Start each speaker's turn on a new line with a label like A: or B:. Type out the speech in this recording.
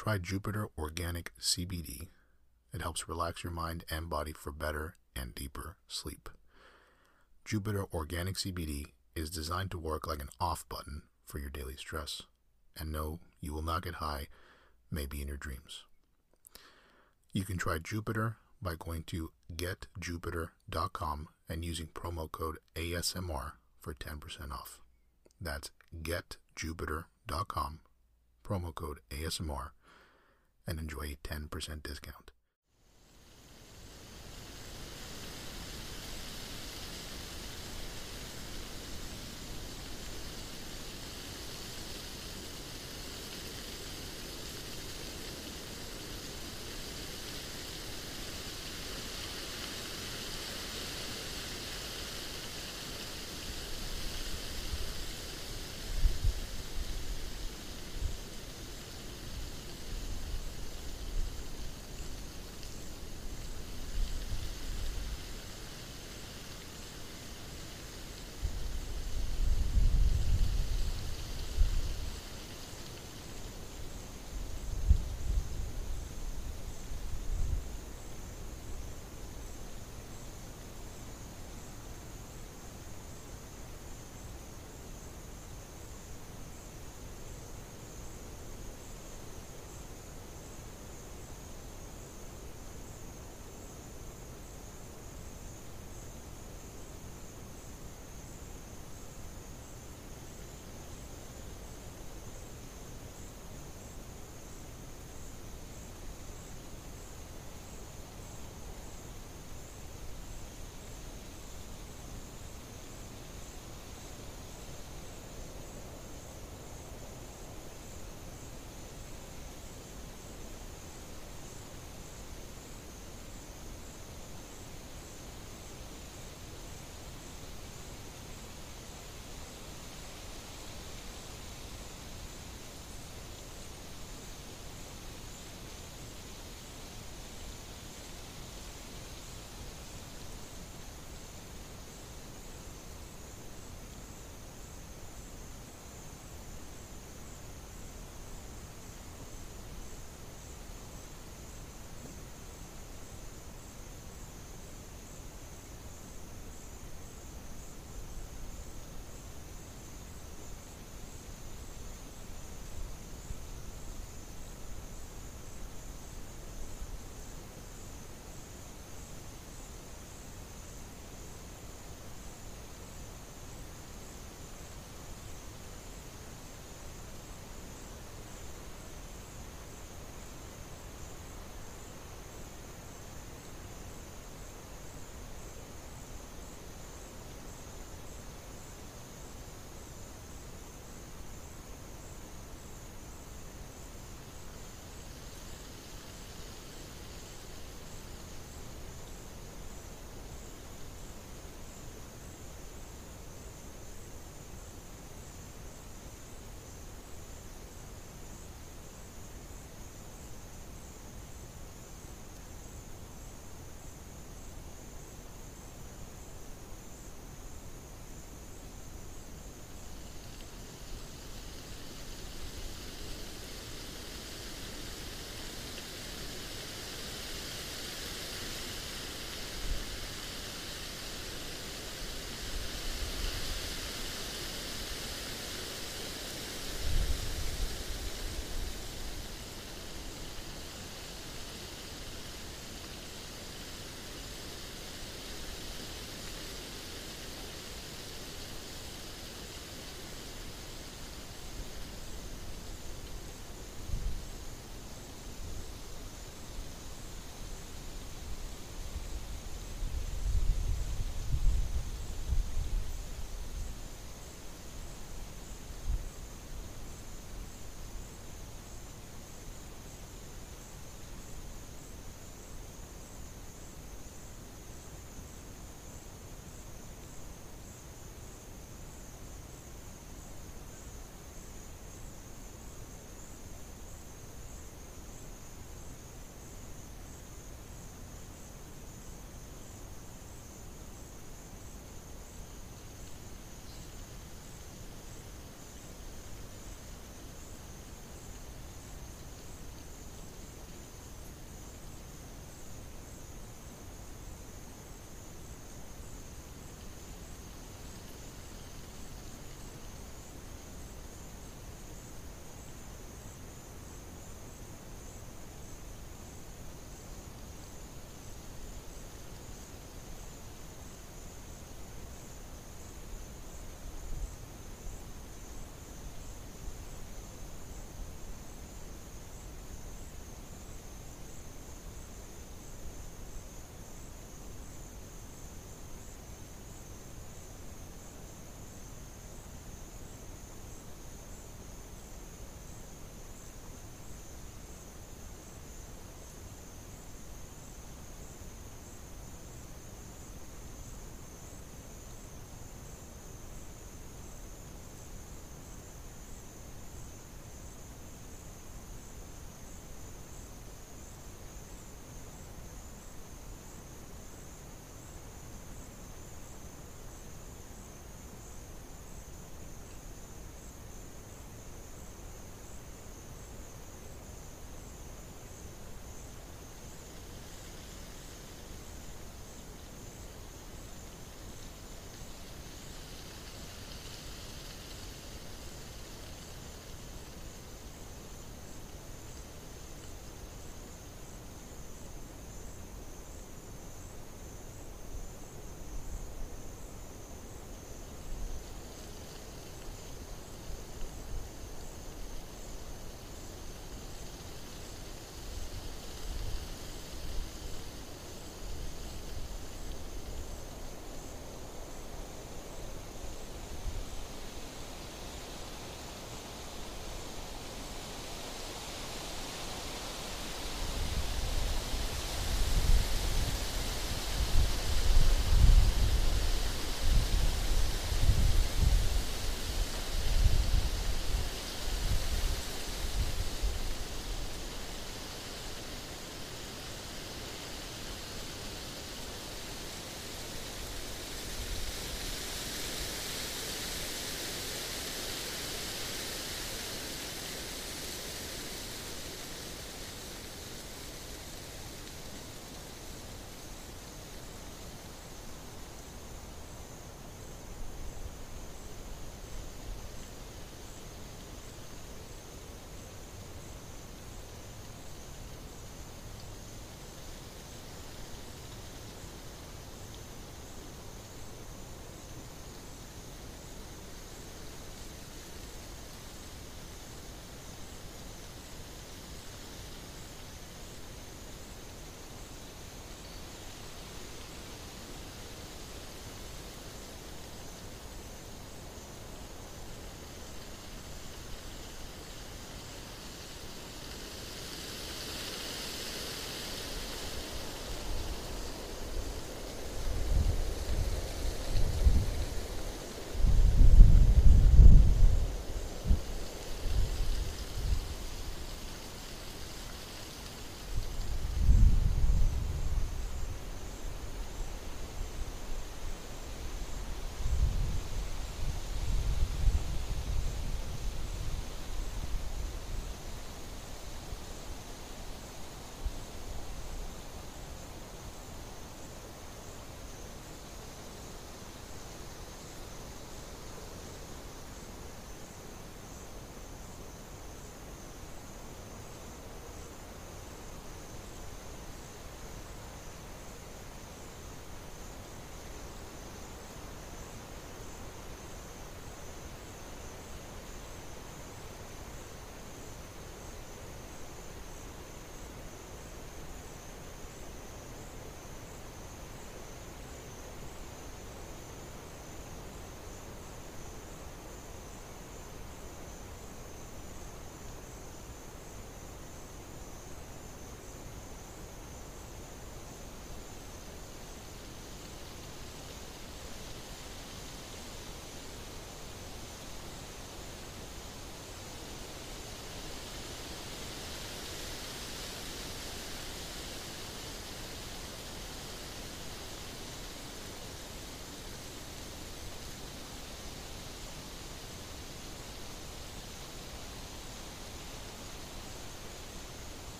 A: Try Jupiter Organic CBD. It helps relax your mind and body for better and deeper sleep. Jupiter Organic CBD is designed to work like an off button for your daily stress. And no, you will not get high, maybe in your dreams. You can try Jupiter by going to getjupiter.com and using promo code ASMR for 10% off. That's getjupiter.com, promo code ASMR, and enjoy a 10% discount.